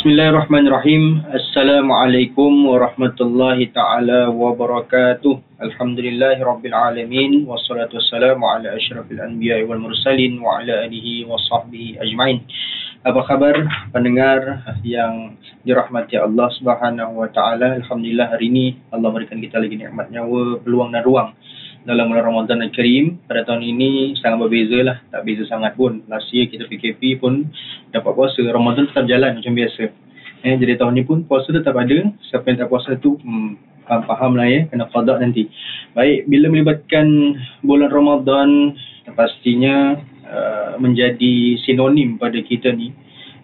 Bismillahirrahmanirrahim. Assalamualaikum warahmatullahi taala wabarakatuh. Alhamdulillahirabbil alamin wassalatu wassalamu ala asyrafil anbiya'i wal mursalin wa ala alihi wa sahbihi ajmain. Apa khabar pendengar yang dirahmati Allah Subhanahu wa taala? Alhamdulillah hari ini Allah berikan kita lagi nikmat nyawa, peluang dan ruang dalam bulan Ramadan Al Karim pada tahun ini sangat berbeza lah. Tak beza sangat pun. Last year kita PKP pun dapat puasa. Ramadan tetap jalan macam biasa. Eh, jadi tahun ni pun puasa tetap ada. Siapa yang tak puasa tu hmm, faham-faham lah ya kena qadak nanti. Baik bila melibatkan bulan Ramadan pastinya uh, menjadi sinonim pada kita ni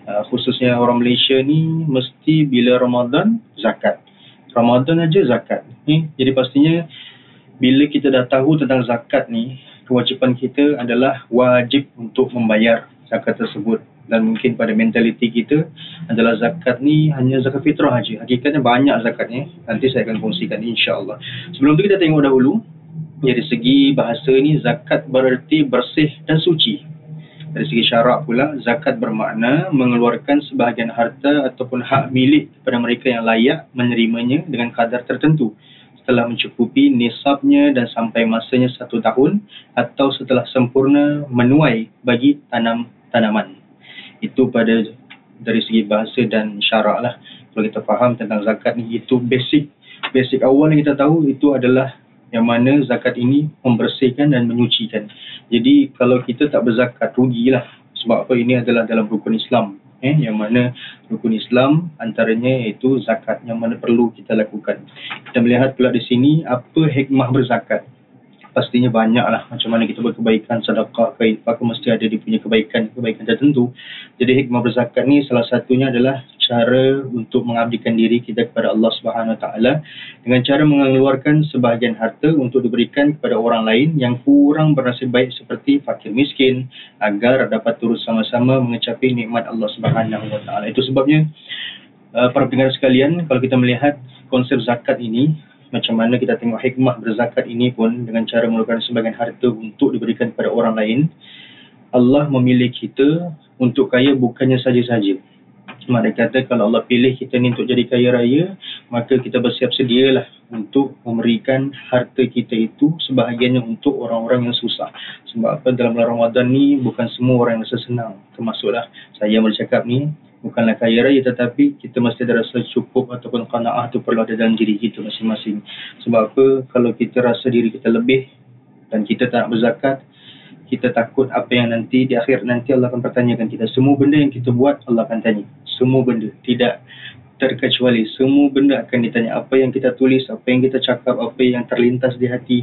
uh, khususnya orang Malaysia ni mesti bila Ramadan zakat. Ramadan aja zakat eh, jadi pastinya bila kita dah tahu tentang zakat ni, kewajipan kita adalah wajib untuk membayar zakat tersebut. Dan mungkin pada mentaliti kita adalah zakat ni hanya zakat fitrah aja. Hakikatnya banyak zakatnya. Nanti saya akan kongsikan insya-Allah. Sebelum tu kita tengok dahulu dari segi bahasa ni zakat bererti bersih dan suci. Dari segi syarak pula, zakat bermakna mengeluarkan sebahagian harta ataupun hak milik kepada mereka yang layak menerimanya dengan kadar tertentu setelah mencukupi nisabnya dan sampai masanya satu tahun atau setelah sempurna menuai bagi tanam tanaman. Itu pada dari segi bahasa dan syarak lah. Kalau kita faham tentang zakat ni, itu basic. Basic awal yang kita tahu itu adalah yang mana zakat ini membersihkan dan menyucikan. Jadi kalau kita tak berzakat, rugilah. Sebab apa ini adalah dalam rukun Islam eh, yang mana rukun Islam antaranya iaitu zakat yang mana perlu kita lakukan. Kita melihat pula di sini apa hikmah berzakat pastinya banyak lah macam mana kita berkebaikan sedekah ke infak mesti ada dia punya kebaikan kebaikan tertentu. Jadi hikmah berzakat ni salah satunya adalah cara untuk mengabdikan diri kita kepada Allah Subhanahu Wa Taala dengan cara mengeluarkan sebahagian harta untuk diberikan kepada orang lain yang kurang bernasib baik seperti fakir miskin agar dapat turut sama-sama mengecapi nikmat Allah Subhanahu Wa Taala. Itu sebabnya uh, para pendengar sekalian kalau kita melihat konsep zakat ini macam mana kita tengok hikmah berzakat ini pun dengan cara mengeluarkan sebagian harta untuk diberikan kepada orang lain. Allah memilih kita untuk kaya bukannya saja-saja mereka kata kalau Allah pilih kita ni untuk jadi kaya raya maka kita bersiap sedialah untuk memberikan harta kita itu sebahagiannya untuk orang-orang yang susah sebab apa dalam bulan Ramadan ni bukan semua orang yang rasa senang termasuklah saya bercakap ni bukanlah kaya raya tetapi kita mesti ada rasa cukup ataupun qanaah tu perlu ada dalam diri kita masing-masing. Sebab apa? Kalau kita rasa diri kita lebih dan kita tak nak berzakat, kita takut apa yang nanti di akhir nanti Allah akan pertanyakan kita. Semua benda yang kita buat Allah akan tanya. Semua benda. Tidak terkecuali. Semua benda akan ditanya. Apa yang kita tulis, apa yang kita cakap, apa yang terlintas di hati.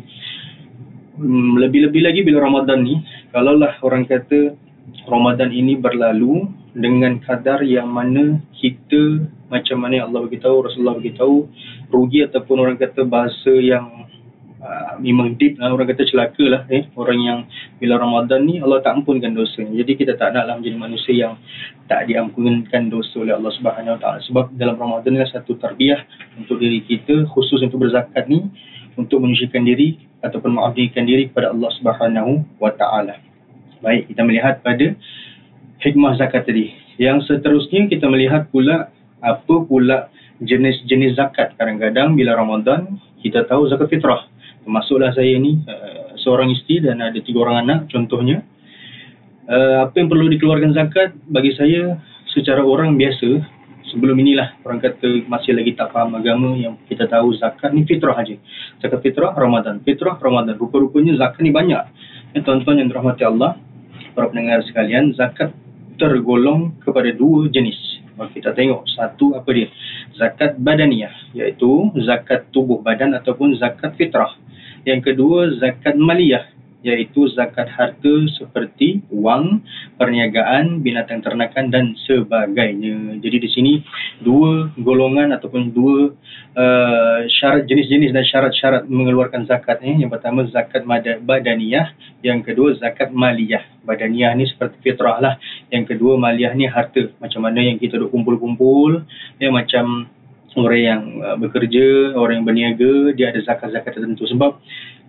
Hmm, lebih-lebih lagi bila Ramadan ni, kalaulah orang kata Ramadan ini berlalu dengan kadar yang mana kita macam mana Allah beritahu, Rasulullah beritahu, rugi ataupun orang kata bahasa yang uh, memang deep lah, orang kata celaka lah eh. orang yang bila Ramadan ni Allah tak ampunkan dosa jadi kita tak naklah menjadi manusia yang tak diampunkan dosa oleh Allah Subhanahu Taala sebab dalam Ramadan ni satu tarbiyah untuk diri kita khusus untuk berzakat ni untuk menyucikan diri ataupun mengabdikan diri kepada Allah Subhanahu Wa Taala baik kita melihat pada hikmah zakat tadi. Yang seterusnya kita melihat pula apa pula jenis-jenis zakat. Kadang-kadang bila Ramadan kita tahu zakat fitrah. Termasuklah saya ni uh, seorang isteri dan ada tiga orang anak contohnya. Uh, apa yang perlu dikeluarkan zakat bagi saya secara orang biasa sebelum inilah orang kata masih lagi tak faham agama yang kita tahu zakat ni fitrah aja. Zakat fitrah Ramadan, fitrah Ramadan. Rupa-rupanya zakat ni banyak. Ya, tuan-tuan yang dirahmati Allah, para pendengar sekalian, zakat tergolong kepada dua jenis. Kita tengok satu apa dia? Zakat badaniyah iaitu zakat tubuh badan ataupun zakat fitrah. Yang kedua zakat maliyah iaitu zakat harta seperti wang, perniagaan, binatang ternakan dan sebagainya. Jadi di sini dua golongan ataupun dua uh, syarat jenis-jenis dan syarat-syarat mengeluarkan zakat ni. Yang pertama zakat badaniyah, yang kedua zakat maliyah. Badaniyah ni seperti fitrah lah. Yang kedua maliyah ni harta. Macam mana yang kita duk kumpul-kumpul, ya macam orang yang uh, bekerja, orang yang berniaga, dia ada zakat-zakat tertentu. Sebab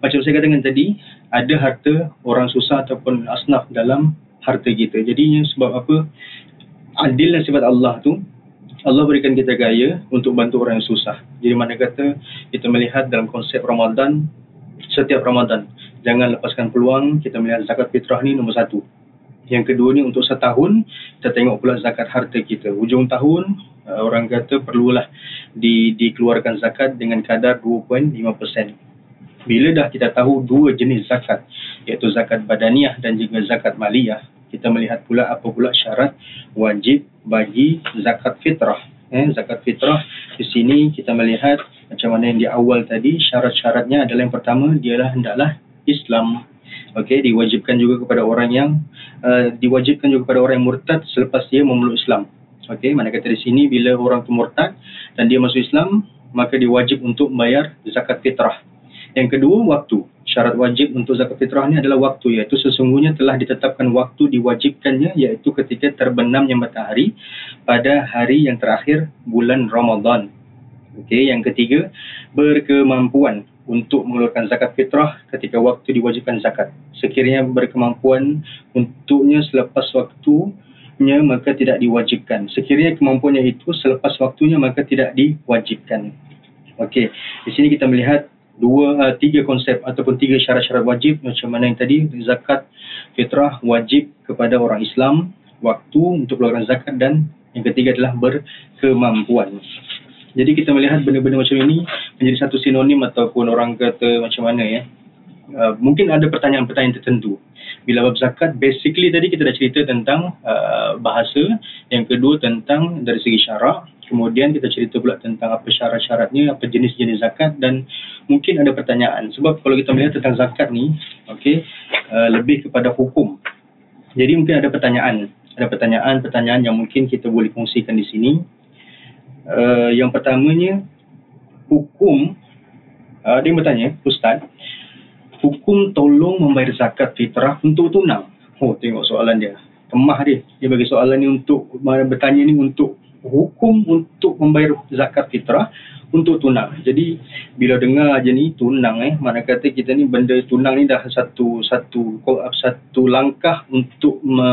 macam saya katakan tadi, ada harta orang susah ataupun asnaf dalam harta kita. Jadi sebab apa? Adil dan sifat Allah tu, Allah berikan kita gaya untuk bantu orang yang susah. Jadi mana kata kita melihat dalam konsep Ramadan, setiap Ramadan, jangan lepaskan peluang kita melihat zakat fitrah ni nombor satu. Yang kedua ni untuk setahun kita tengok pula zakat harta kita. Hujung tahun uh, orang kata perlulah di, dikeluarkan zakat dengan kadar 2.5%. Bila dah kita tahu dua jenis zakat iaitu zakat badaniah dan juga zakat maliyah, kita melihat pula apa pula syarat wajib bagi zakat fitrah. Eh, zakat fitrah di sini kita melihat macam mana yang di awal tadi syarat-syaratnya adalah yang pertama dialah hendaklah Islam okey diwajibkan juga kepada orang yang uh, diwajibkan juga kepada orang yang murtad selepas dia memeluk Islam. Okey mana kata di sini bila orang tu murtad dan dia masuk Islam maka dia wajib untuk membayar zakat fitrah. Yang kedua waktu. Syarat wajib untuk zakat fitrah ni adalah waktu iaitu sesungguhnya telah ditetapkan waktu diwajibkannya iaitu ketika terbenamnya matahari pada hari yang terakhir bulan Ramadan okey yang ketiga berkemampuan untuk mengeluarkan zakat fitrah ketika waktu diwajibkan zakat. Sekiranya berkemampuan untuknya selepas waktunya maka tidak diwajibkan. Sekiranya kemampuannya itu selepas waktunya maka tidak diwajibkan. Okey, di sini kita melihat dua uh, tiga konsep ataupun tiga syarat-syarat wajib macam mana yang tadi zakat fitrah wajib kepada orang Islam, waktu untuk mengeluarkan zakat dan yang ketiga adalah berkemampuan. Jadi kita melihat benda-benda macam ini menjadi satu sinonim ataupun orang kata macam mana ya. Uh, mungkin ada pertanyaan-pertanyaan tertentu. Bila bab zakat, basically tadi kita dah cerita tentang uh, bahasa. Yang kedua tentang dari segi syarak. Kemudian kita cerita pula tentang apa syarat-syaratnya, apa jenis-jenis zakat dan mungkin ada pertanyaan. Sebab kalau kita melihat tentang zakat ni, okay, uh, lebih kepada hukum. Jadi mungkin ada pertanyaan. Ada pertanyaan-pertanyaan yang mungkin kita boleh kongsikan di sini. Uh, yang pertamanya hukum uh, dia bertanya ustaz. Hukum tolong membayar zakat fitrah untuk tunang. Oh tengok soalan dia. Kemah dia. Dia bagi soalan ni untuk bertanya ni untuk hukum untuk membayar zakat fitrah untuk tunang. Jadi bila dengar aja ni tunang eh. Mana kata kita ni benda tunang ni dah satu satu satu langkah untuk me,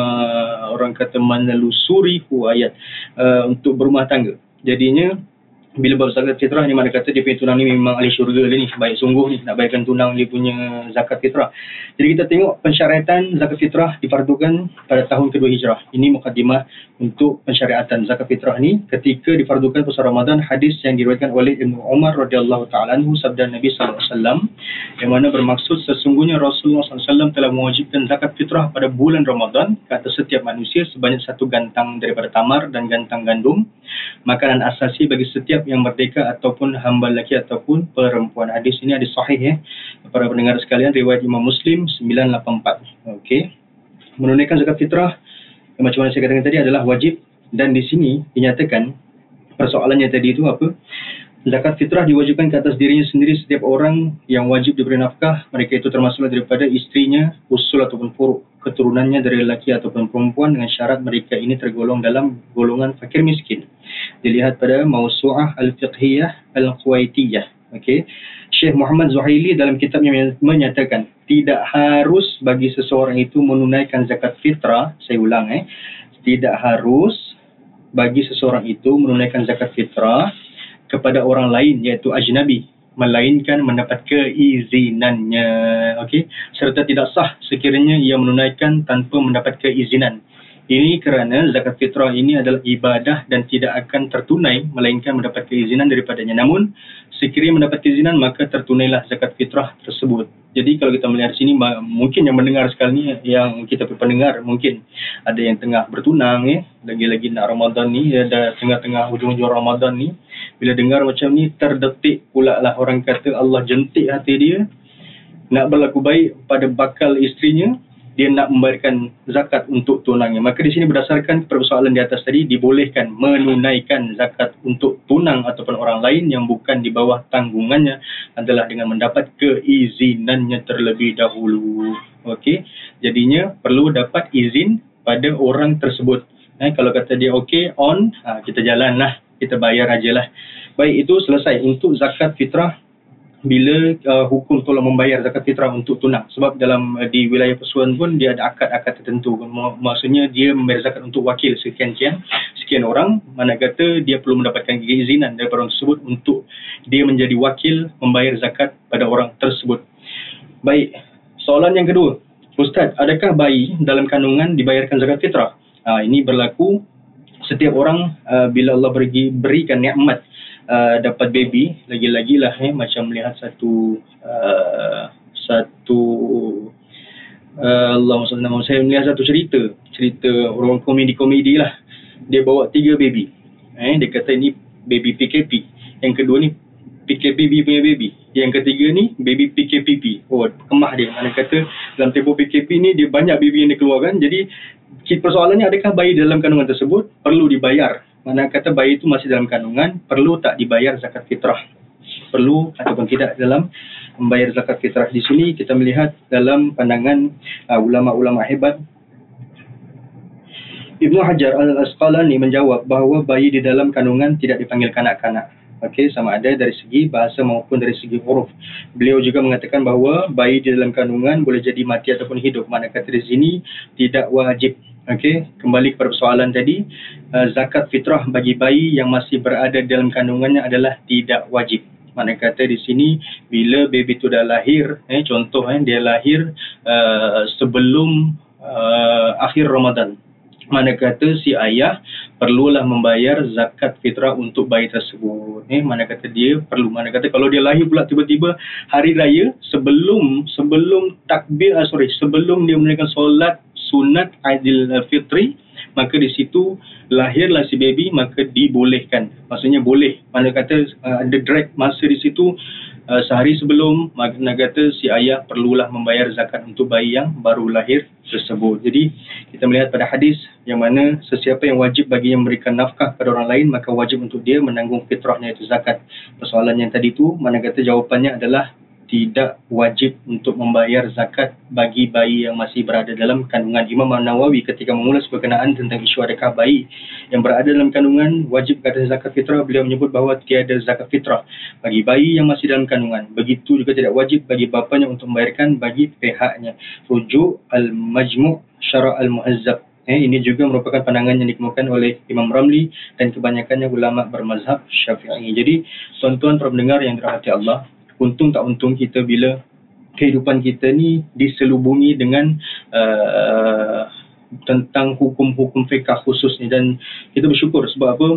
orang kata menelusuri ayat uh, untuk berumah tangga jadinya bila bab zakat fitrah ni mana kata dia punya tunang ni memang ahli syurga dia ni baik sungguh ni nak bayarkan tunang dia punya zakat fitrah. Jadi kita tengok pensyariatan zakat fitrah difardukan pada tahun kedua hijrah. Ini mukadimah untuk pensyariatan zakat fitrah ni. Ketika difardukan puasa Ramadan hadis yang diriwayatkan oleh Ibnu Umar radhiyallahu taala anhu sabda Nabi sallallahu alaihi wasallam yang mana bermaksud sesungguhnya Rasulullah SAW telah mewajibkan zakat fitrah pada bulan Ramadan kata setiap manusia sebanyak satu gantang daripada tamar dan gantang gandum. Makanan asasi bagi setiap setiap yang merdeka ataupun hamba lelaki ataupun perempuan. Hadis ini hadis sahih ya. Para pendengar sekalian riwayat Imam Muslim 984. Okey. Menunaikan zakat fitrah yang macam mana saya katakan tadi adalah wajib dan di sini dinyatakan persoalannya tadi itu apa? Zakat fitrah diwajibkan ke atas dirinya sendiri setiap orang yang wajib diberi nafkah. Mereka itu termasuk daripada istrinya, usul ataupun furuk keturunannya dari lelaki ataupun perempuan dengan syarat mereka ini tergolong dalam golongan fakir miskin. Dilihat pada Mausu'ah Al-Fiqhiyah Al-Kuwaitiyah. Okay. Syekh Muhammad Zuhaili dalam kitabnya menyatakan tidak harus bagi seseorang itu menunaikan zakat fitrah. Saya ulang eh. Tidak harus bagi seseorang itu menunaikan zakat fitrah kepada orang lain iaitu ajnabi melainkan mendapat keizinannya okey serta tidak sah sekiranya ia menunaikan tanpa mendapat keizinan ini kerana zakat fitrah ini adalah ibadah dan tidak akan tertunai melainkan mendapat keizinan daripadanya. Namun sekiranya mendapat keizinan maka tertunailah zakat fitrah tersebut. Jadi kalau kita melihat sini mungkin yang mendengar sekali ni yang kita pendengar mungkin ada yang tengah bertunang ya. Lagi-lagi nak Ramadan ni ada tengah-tengah hujung-hujung Ramadan ni bila dengar macam ni terdetik pula lah orang kata Allah jentik hati dia. Nak berlaku baik pada bakal isterinya, dia nak membayarkan zakat untuk tunangnya. Maka di sini berdasarkan persoalan di atas tadi, dibolehkan menunaikan zakat untuk tunang ataupun orang lain yang bukan di bawah tanggungannya adalah dengan mendapat keizinannya terlebih dahulu. Okey, jadinya perlu dapat izin pada orang tersebut. Eh, kalau kata dia okey, on, ha, kita jalanlah, kita bayar ajalah. Baik, itu selesai untuk zakat fitrah bila uh, hukum tolong membayar zakat fitrah untuk tunang. Sebab dalam uh, di wilayah Pesuan pun dia ada akad-akad tertentu. Maksudnya dia membayar zakat untuk wakil sekian-sekian sekian orang. Mana kata dia perlu mendapatkan keizinan daripada orang tersebut untuk dia menjadi wakil membayar zakat pada orang tersebut. Baik soalan yang kedua. Ustaz, adakah bayi dalam kandungan dibayarkan zakat fitrah? Ha, ini berlaku setiap orang uh, bila Allah beri, berikan nikmat uh, dapat baby lagi-lagi lah eh, macam melihat satu uh, satu uh, Allah SWT saya melihat satu cerita cerita orang komedi-komedi lah. Dia bawa tiga baby eh, dia kata ini baby PKP yang kedua ni PKPB punya baby. Yang ketiga ni baby PKPP oh kemah dia. Mana kata dalam tempoh PKP ni dia banyak baby yang dikeluarkan jadi persoalannya adakah bayi dalam kandungan tersebut perlu dibayar mana kata bayi itu masih dalam kandungan, perlu tak dibayar zakat fitrah? Perlu ataupun tidak dalam membayar zakat fitrah di sini kita melihat dalam pandangan uh, ulama-ulama hebat Ibnu Hajar Al-Asqalani menjawab bahawa bayi di dalam kandungan tidak dipanggil kanak-kanak. Okey, sama ada dari segi bahasa maupun dari segi huruf. Beliau juga mengatakan bahawa bayi di dalam kandungan boleh jadi mati ataupun hidup. Mana kata di sini tidak wajib Okey, kembali kepada persoalan tadi, uh, zakat fitrah bagi bayi yang masih berada dalam kandungannya adalah tidak wajib. Mana kata di sini bila baby itu dah lahir, eh contoh eh dia lahir uh, sebelum uh, akhir Ramadan mana kata si ayah perlulah membayar zakat fitrah untuk bayi tersebut. Eh, mana kata dia perlu. Mana kata kalau dia lahir pula tiba-tiba hari raya sebelum sebelum takbir, uh, sorry, sebelum dia menunaikan solat sunat Aidil Fitri, maka di situ lahirlah si baby, maka dibolehkan. Maksudnya boleh. Mana kata uh, ada drag masa di situ uh, sehari sebelum Magna kata si ayah perlulah membayar zakat untuk bayi yang baru lahir tersebut. Jadi kita melihat pada hadis yang mana sesiapa yang wajib bagi yang memberikan nafkah kepada orang lain maka wajib untuk dia menanggung fitrahnya itu zakat. Persoalan yang tadi tu mana kata jawapannya adalah tidak wajib untuk membayar zakat bagi bayi yang masih berada dalam kandungan. Imam Nawawi ketika mengulas berkenaan tentang isu adakah bayi yang berada dalam kandungan wajib kata zakat fitrah, beliau menyebut bahawa tiada zakat fitrah bagi bayi yang masih dalam kandungan. Begitu juga tidak wajib bagi bapanya untuk membayarkan bagi pihaknya. Rujuk Al-Majmu' Syara' Al-Muhazzab Eh, ini juga merupakan pandangan yang dikemukakan oleh Imam Ramli dan kebanyakannya ulama bermazhab Syafi'i. Jadi, tuan-tuan pendengar yang dirahmati Allah, untung tak untung kita bila kehidupan kita ni diselubungi dengan uh, tentang hukum-hukum fiqah khusus ni dan kita bersyukur sebab apa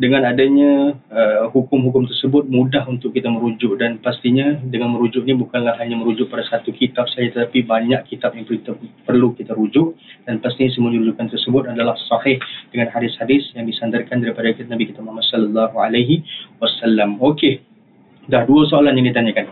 dengan adanya uh, hukum-hukum tersebut mudah untuk kita merujuk dan pastinya dengan merujuk ni bukanlah hanya merujuk pada satu kitab saja tetapi banyak kitab yang kita, perlu kita rujuk dan pastinya semua rujukan tersebut adalah sahih dengan hadis-hadis yang disandarkan daripada Nabi kita Muhammad sallallahu alaihi wasallam. Okey. Dah dua soalan yang ditanyakan.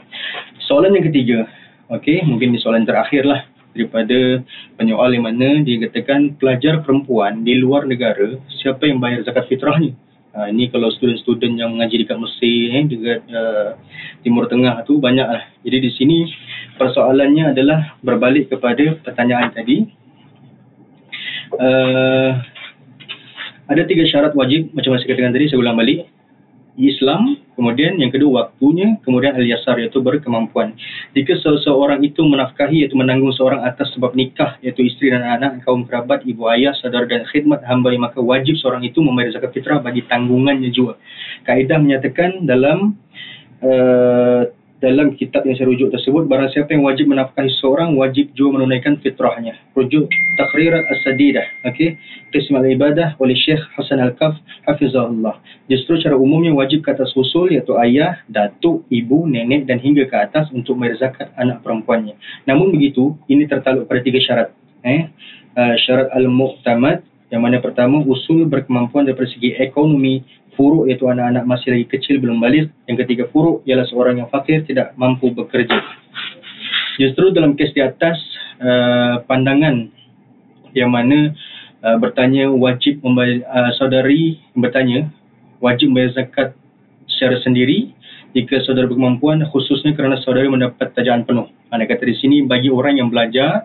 Soalan yang ketiga. Okey, mungkin ini soalan terakhir lah daripada penyoal yang mana dia katakan pelajar perempuan di luar negara siapa yang bayar zakat fitrah ni? Ha, ini kalau student-student yang mengaji dekat Mesir, eh, dekat uh, Timur Tengah tu banyak lah. Jadi di sini persoalannya adalah berbalik kepada pertanyaan tadi. Uh, ada tiga syarat wajib macam saya katakan tadi, saya ulang balik. Islam, kemudian yang kedua waktunya, kemudian al-yasar iaitu berkemampuan. Jika seseorang itu menafkahi iaitu menanggung seorang atas sebab nikah iaitu isteri dan anak, kaum kerabat, ibu ayah, saudara dan khidmat hamba maka wajib seorang itu membayar zakat fitrah bagi tanggungannya juga. Kaedah menyatakan dalam uh, dalam kitab yang saya rujuk tersebut barang siapa yang wajib menafkahi seorang wajib juga menunaikan fitrahnya. Rujuk takhrirat as-sadidah okey qism al-ibadah oleh Syekh Hasan Al-Kaf hafizahullah. Justru cara umumnya wajib ke atas usul iaitu ayah datuk ibu nenek dan hingga ke atas untuk membayar zakat anak perempuannya. Namun begitu ini tertaluk pada tiga syarat eh uh, syarat al-mu'tamad yang mana pertama usul berkemampuan daripada segi ekonomi furuk iaitu anak-anak masih lagi kecil belum balik. Yang ketiga furuk ialah seorang yang fakir tidak mampu bekerja. Justru dalam kes di atas uh, pandangan yang mana uh, bertanya wajib membayar uh, saudari bertanya wajib membayar zakat secara sendiri jika saudara berkemampuan khususnya kerana saudara mendapat tajaan penuh. Anda kata di sini bagi orang yang belajar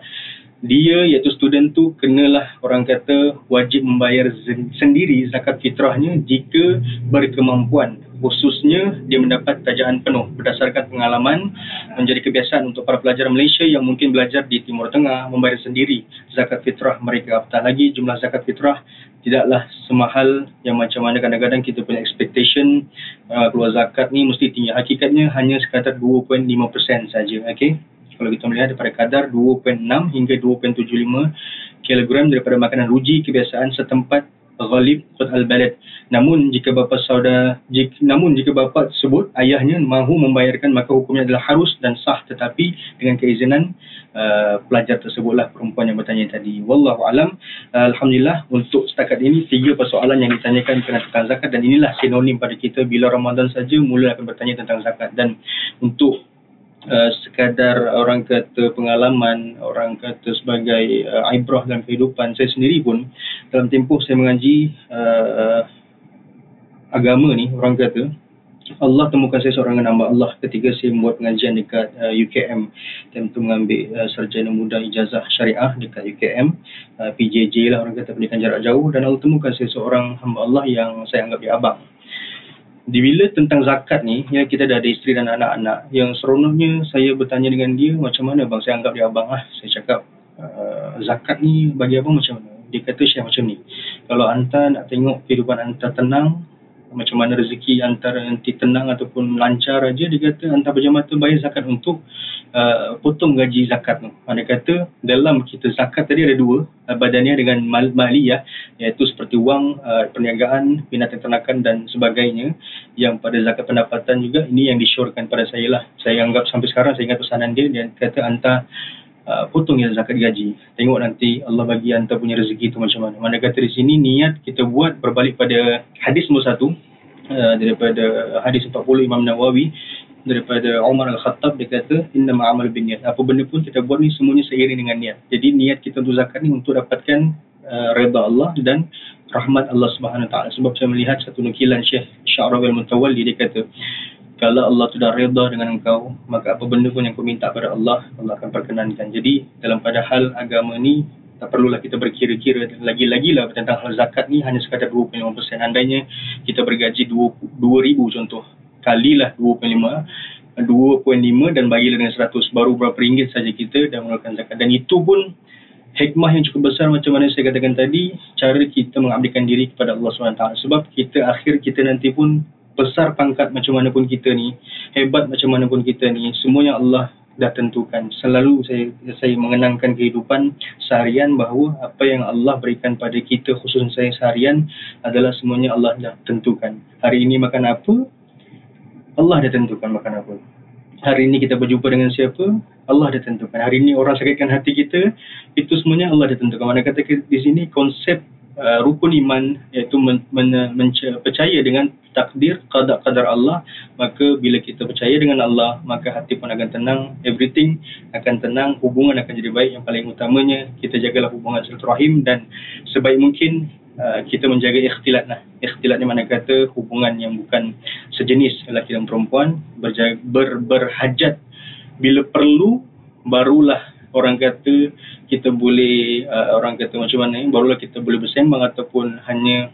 dia iaitu student tu kenalah orang kata wajib membayar sendiri zakat fitrahnya jika berkemampuan. Khususnya dia mendapat tajaan penuh berdasarkan pengalaman menjadi kebiasaan untuk para pelajar Malaysia yang mungkin belajar di Timur Tengah membayar sendiri zakat fitrah mereka. Apatah lagi jumlah zakat fitrah tidaklah semahal yang macam mana kadang-kadang kita punya expectation uh, keluar zakat ni mesti tinggi. Hakikatnya hanya sekadar 2.5% saja okey kalau kita melihat daripada kadar 2.6 hingga 2.75 kilogram daripada makanan ruji kebiasaan setempat ghalib qut al-balad. Namun jika bapa saudara jika, namun jika bapa tersebut ayahnya mahu membayarkan maka hukumnya adalah harus dan sah tetapi dengan keizinan uh, pelajar tersebutlah perempuan yang bertanya tadi. Wallahu alam. Uh, alhamdulillah untuk setakat ini tiga persoalan yang ditanyakan tentang zakat dan inilah sinonim pada kita. Bila Ramadan saja mula akan bertanya tentang zakat. Dan untuk uh, sekadar orang kata pengalaman, orang kata sebagai uh, ibrah dalam kehidupan saya sendiri pun dalam tempoh saya mengaji uh, agama ni orang kata Allah temukan saya seorang hamba Allah ketika saya membuat pengajian dekat uh, UKM dan tu mengambil uh, sarjana muda ijazah syariah dekat UKM uh, PJJ lah orang kata pendidikan jarak jauh. Dan Allah temukan saya seorang hamba Allah yang saya anggap dia abang di bila tentang zakat ni ya kita dah ada isteri dan anak-anak yang seronoknya saya bertanya dengan dia macam mana bang? Saya anggap dia abang lah. Saya cakap uh, zakat ni bagi abang macam mana? Dia kata saya macam ni. Kalau anda nak tengok kehidupan anda tenang macam mana rezeki antara nanti tenang ataupun lancar aja dia kata anda berjamata bayar zakat untuk uh, potong gaji zakat tu. Dia kata dalam kita zakat tadi ada dua uh, badannya dengan mal maliyah iaitu seperti wang, uh, perniagaan, binatang ternakan dan sebagainya yang pada zakat pendapatan juga ini yang disyorkan pada saya lah. Saya anggap sampai sekarang saya ingat pesanan dia dia kata anda Uh, potong ya zakat gaji. Tengok nanti Allah bagi anda punya rezeki itu macam mana. Mana kata di sini niat kita buat berbalik pada hadis nombor satu uh, daripada hadis 40 Imam Nawawi daripada Umar Al-Khattab dia kata inna ma'amal bin niat. Apa benda pun kita buat ni semuanya seiring dengan niat. Jadi niat kita untuk zakat ni untuk dapatkan uh, redha Allah dan rahmat Allah Subhanahu Taala. Sebab saya melihat satu nukilan Syekh Sya'rawi Al-Mutawalli dia kata kalau Allah sudah redha dengan engkau, maka apa benda pun yang kau minta kepada Allah, Allah akan perkenankan. Jadi, dalam pada hal agama ni, tak perlulah kita berkira-kira lagi-lagi lah tentang hal zakat ni hanya sekadar 25%. Andainya kita bergaji 2,000 contoh, kalilah 2.5, 2.5 dan bagilah dengan 100, baru berapa ringgit saja kita dah mengeluarkan zakat. Dan itu pun hikmah yang cukup besar macam mana saya katakan tadi, cara kita mengabdikan diri kepada Allah SWT. Sebab kita akhir kita nanti pun besar pangkat macam mana pun kita ni, hebat macam mana pun kita ni, semuanya Allah dah tentukan. Selalu saya saya mengenangkan kehidupan seharian bahawa apa yang Allah berikan pada kita khususnya saya seharian adalah semuanya Allah dah tentukan. Hari ini makan apa? Allah dah tentukan makan apa. Hari ini kita berjumpa dengan siapa? Allah dah tentukan. Hari ini orang sakitkan hati kita, itu semuanya Allah dah tentukan. Mana kata di sini konsep uh, rukun iman iaitu men, men, men, percaya dengan takdir qada qadar Allah maka bila kita percaya dengan Allah maka hati pun akan tenang everything akan tenang hubungan akan jadi baik. Yang paling utamanya kita jagalah hubungan silaturahim dan sebaik mungkin uh, kita menjaga ikhtilat lah. Ikhtilat ni mana kata hubungan yang bukan sejenis lelaki dan perempuan berjaga, ber, berhajat. Bila perlu barulah orang kata kita boleh uh, orang kata macam mana barulah kita boleh bersembang ataupun hanya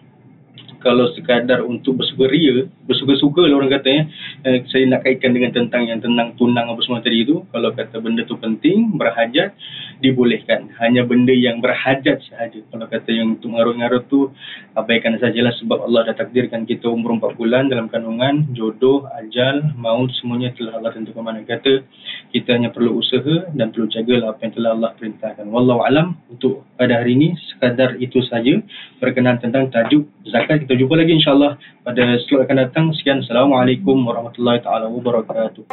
kalau sekadar untuk bersukaria, bersuka-suka lah orang kata ya. Eh, saya nak kaitkan dengan tentang yang tenang tunang apa semua tadi itu. Kalau kata benda tu penting, berhajat, dibolehkan. Hanya benda yang berhajat sahaja. Kalau kata yang untuk ngaruh-ngaruh tu, abaikan sajalah sebab Allah dah takdirkan kita umur 4 bulan dalam kandungan, jodoh, ajal, maut, semuanya telah Allah tentukan mana. Kata, kita hanya perlu usaha dan perlu jagalah apa yang telah Allah perintahkan. Wallahualam untuk pada hari ini, sekadar itu saja berkenaan tentang tajuk zakat kita jumpa lagi insyaAllah pada slot akan datang. Sekian. Assalamualaikum warahmatullahi taala wabarakatuh.